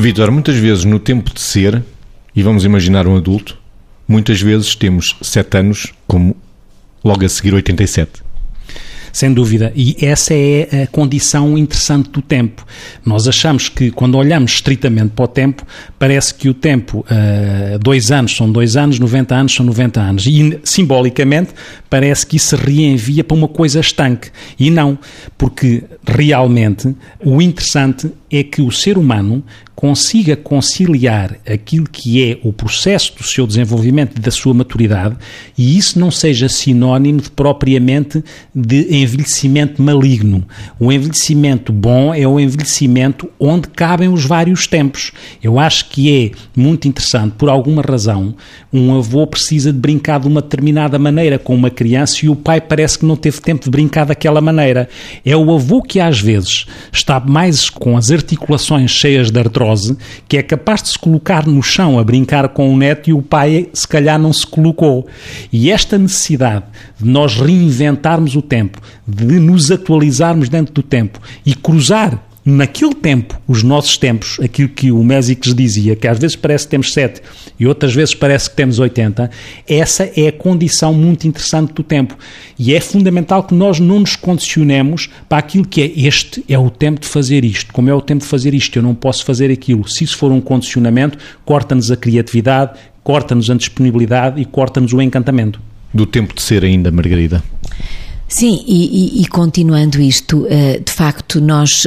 Vitor, muitas vezes no tempo de ser, e vamos imaginar um adulto, muitas vezes temos 7 anos como logo a seguir 87. Sem dúvida. E essa é a condição interessante do tempo. Nós achamos que, quando olhamos estritamente para o tempo, parece que o tempo, uh, dois anos são dois anos, 90 anos são 90 anos. E, simbolicamente, parece que isso se reenvia para uma coisa estanque. E não, porque realmente o interessante é que o ser humano consiga conciliar aquilo que é o processo do seu desenvolvimento e da sua maturidade e isso não seja sinónimo de propriamente de envelhecimento maligno. O envelhecimento bom é o envelhecimento onde cabem os vários tempos. Eu acho que é muito interessante, por alguma razão, um avô precisa de brincar de uma determinada maneira com uma criança e o pai parece que não teve tempo de brincar daquela maneira. É o avô que às vezes está mais com as articulações cheias de artrose, que é capaz de se colocar no chão a brincar com o neto e o pai, se calhar, não se colocou. E esta necessidade de nós reinventarmos o tempo, de nos atualizarmos dentro do tempo e cruzar naquele tempo, os nossos tempos, aquilo que o Mésicles dizia, que às vezes parece que temos 7 e outras vezes parece que temos 80, essa é a condição muito interessante do tempo. E é fundamental que nós não nos condicionemos para aquilo que é este é o tempo de fazer isto. Como é o tempo de fazer isto, eu não posso fazer aquilo. Se isso for um condicionamento, corta-nos a criatividade, corta-nos a disponibilidade e corta-nos o encantamento. Do tempo de ser ainda, Margarida. Sim, e, e, e continuando isto, uh, de facto, nós.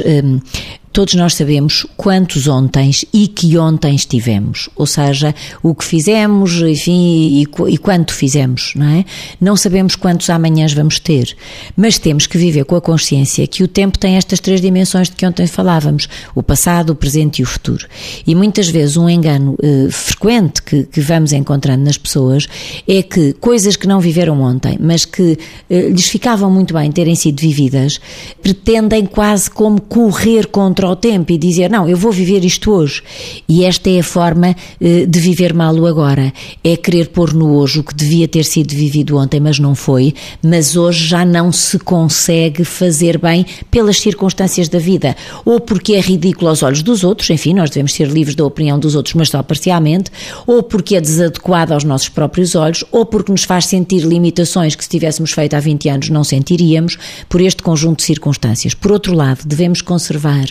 Todos nós sabemos quantos ontens e que ontens tivemos, ou seja, o que fizemos, enfim, e, e quanto fizemos, não é? Não sabemos quantos amanhãs vamos ter, mas temos que viver com a consciência que o tempo tem estas três dimensões de que ontem falávamos, o passado, o presente e o futuro. E muitas vezes um engano eh, frequente que, que, vamos encontrando nas pessoas é que coisas que não viveram ontem, mas que eh, lhes ficavam muito bem terem sido vividas, pretendem quase como correr contra contra o tempo e dizer, não, eu vou viver isto hoje. E esta é a forma eh, de viver mal o agora. É querer pôr no hoje o que devia ter sido vivido ontem, mas não foi, mas hoje já não se consegue fazer bem pelas circunstâncias da vida. Ou porque é ridículo aos olhos dos outros, enfim, nós devemos ser livres da opinião dos outros, mas só parcialmente, ou porque é desadequado aos nossos próprios olhos, ou porque nos faz sentir limitações que se tivéssemos feito há 20 anos não sentiríamos, por este conjunto de circunstâncias. Por outro lado, devemos conservar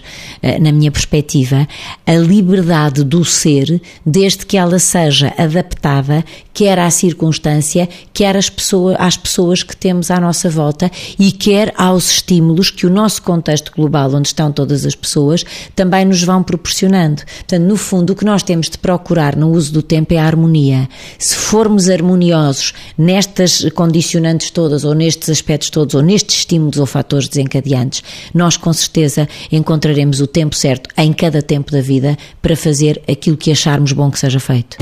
na minha perspectiva, a liberdade do ser, desde que ela seja adaptada, quer à circunstância, quer às pessoas, às pessoas que temos à nossa volta e quer aos estímulos que o nosso contexto global, onde estão todas as pessoas, também nos vão proporcionando. Portanto, no fundo, o que nós temos de procurar no uso do tempo é a harmonia. Se formos harmoniosos nestas condicionantes todas, ou nestes aspectos todos, ou nestes estímulos ou fatores desencadeantes, nós com certeza encontraremos o tempo certo em cada tempo da vida para fazer aquilo que acharmos bom que seja feito.